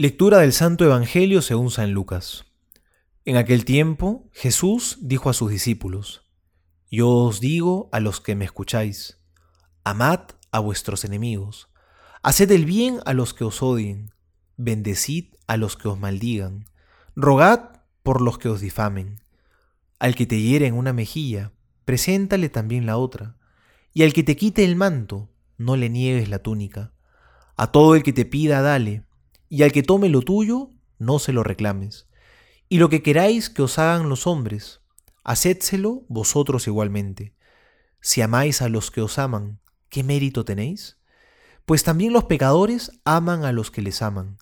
Lectura del Santo Evangelio según San Lucas. En aquel tiempo Jesús dijo a sus discípulos, Yo os digo a los que me escucháis, amad a vuestros enemigos, haced el bien a los que os odien, bendecid a los que os maldigan, rogad por los que os difamen. Al que te hiere en una mejilla, preséntale también la otra, y al que te quite el manto, no le niegues la túnica. A todo el que te pida, dale y al que tome lo tuyo, no se lo reclames. Y lo que queráis que os hagan los hombres, hacedselo vosotros igualmente. Si amáis a los que os aman, ¿qué mérito tenéis? Pues también los pecadores aman a los que les aman.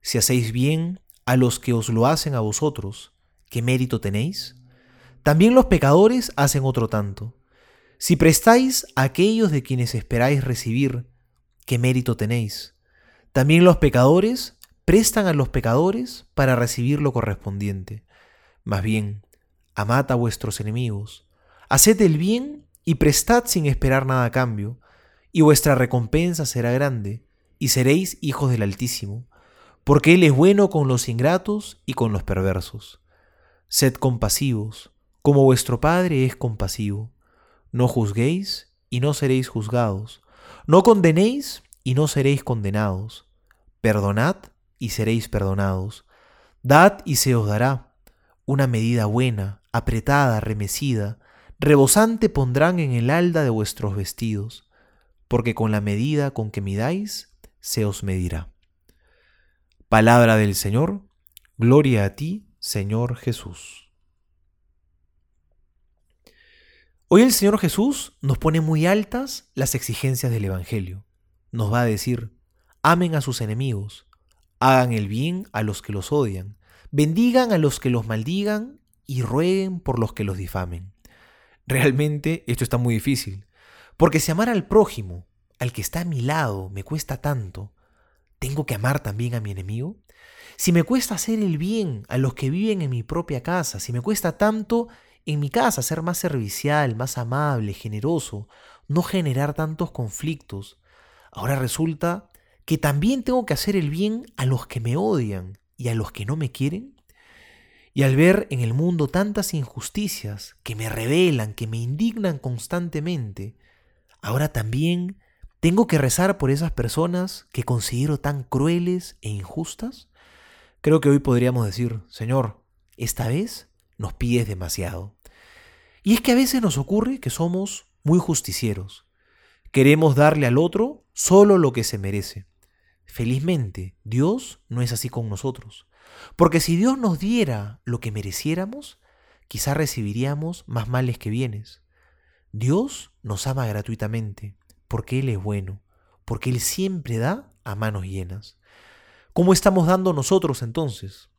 Si hacéis bien a los que os lo hacen a vosotros, ¿qué mérito tenéis? También los pecadores hacen otro tanto. Si prestáis a aquellos de quienes esperáis recibir, ¿qué mérito tenéis? También los pecadores prestan a los pecadores para recibir lo correspondiente. Más bien, amad a vuestros enemigos, haced el bien y prestad sin esperar nada a cambio, y vuestra recompensa será grande, y seréis hijos del Altísimo, porque Él es bueno con los ingratos y con los perversos. Sed compasivos, como vuestro Padre es compasivo. No juzguéis y no seréis juzgados. No condenéis y no seréis condenados. Perdonad y seréis perdonados. Dad y se os dará. Una medida buena, apretada, remecida, rebosante pondrán en el alda de vuestros vestidos, porque con la medida con que midáis, se os medirá. Palabra del Señor, gloria a ti, Señor Jesús. Hoy el Señor Jesús nos pone muy altas las exigencias del Evangelio. Nos va a decir, amen a sus enemigos, hagan el bien a los que los odian, bendigan a los que los maldigan y rueguen por los que los difamen. Realmente esto está muy difícil, porque si amar al prójimo, al que está a mi lado, me cuesta tanto, ¿tengo que amar también a mi enemigo? Si me cuesta hacer el bien a los que viven en mi propia casa, si me cuesta tanto en mi casa ser más servicial, más amable, generoso, no generar tantos conflictos, ahora resulta que también tengo que hacer el bien a los que me odian y a los que no me quieren? Y al ver en el mundo tantas injusticias que me revelan, que me indignan constantemente, ahora también tengo que rezar por esas personas que considero tan crueles e injustas? Creo que hoy podríamos decir, Señor, esta vez nos pides demasiado. Y es que a veces nos ocurre que somos muy justicieros. Queremos darle al otro solo lo que se merece. Felizmente, Dios no es así con nosotros. Porque si Dios nos diera lo que mereciéramos, quizá recibiríamos más males que bienes. Dios nos ama gratuitamente, porque Él es bueno, porque Él siempre da a manos llenas. ¿Cómo estamos dando nosotros entonces?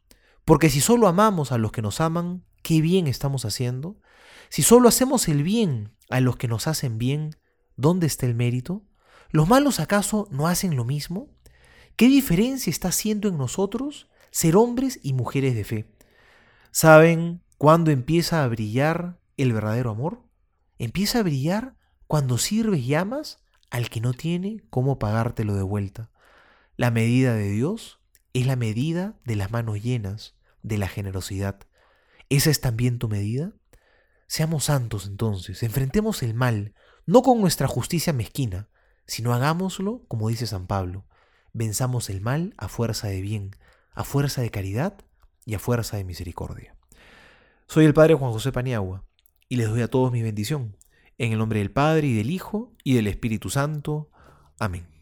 Porque si solo amamos a los que nos aman, ¿qué bien estamos haciendo? Si solo hacemos el bien a los que nos hacen bien, ¿dónde está el mérito? ¿Los malos acaso no hacen lo mismo? ¿Qué diferencia está haciendo en nosotros ser hombres y mujeres de fe? ¿Saben cuándo empieza a brillar el verdadero amor? Empieza a brillar cuando sirves y amas al que no tiene cómo pagártelo de vuelta. La medida de Dios es la medida de las manos llenas, de la generosidad. ¿Esa es también tu medida? Seamos santos entonces, enfrentemos el mal, no con nuestra justicia mezquina, sino hagámoslo como dice San Pablo, venzamos el mal a fuerza de bien, a fuerza de caridad y a fuerza de misericordia. Soy el Padre Juan José Paniagua y les doy a todos mi bendición, en el nombre del Padre y del Hijo y del Espíritu Santo. Amén.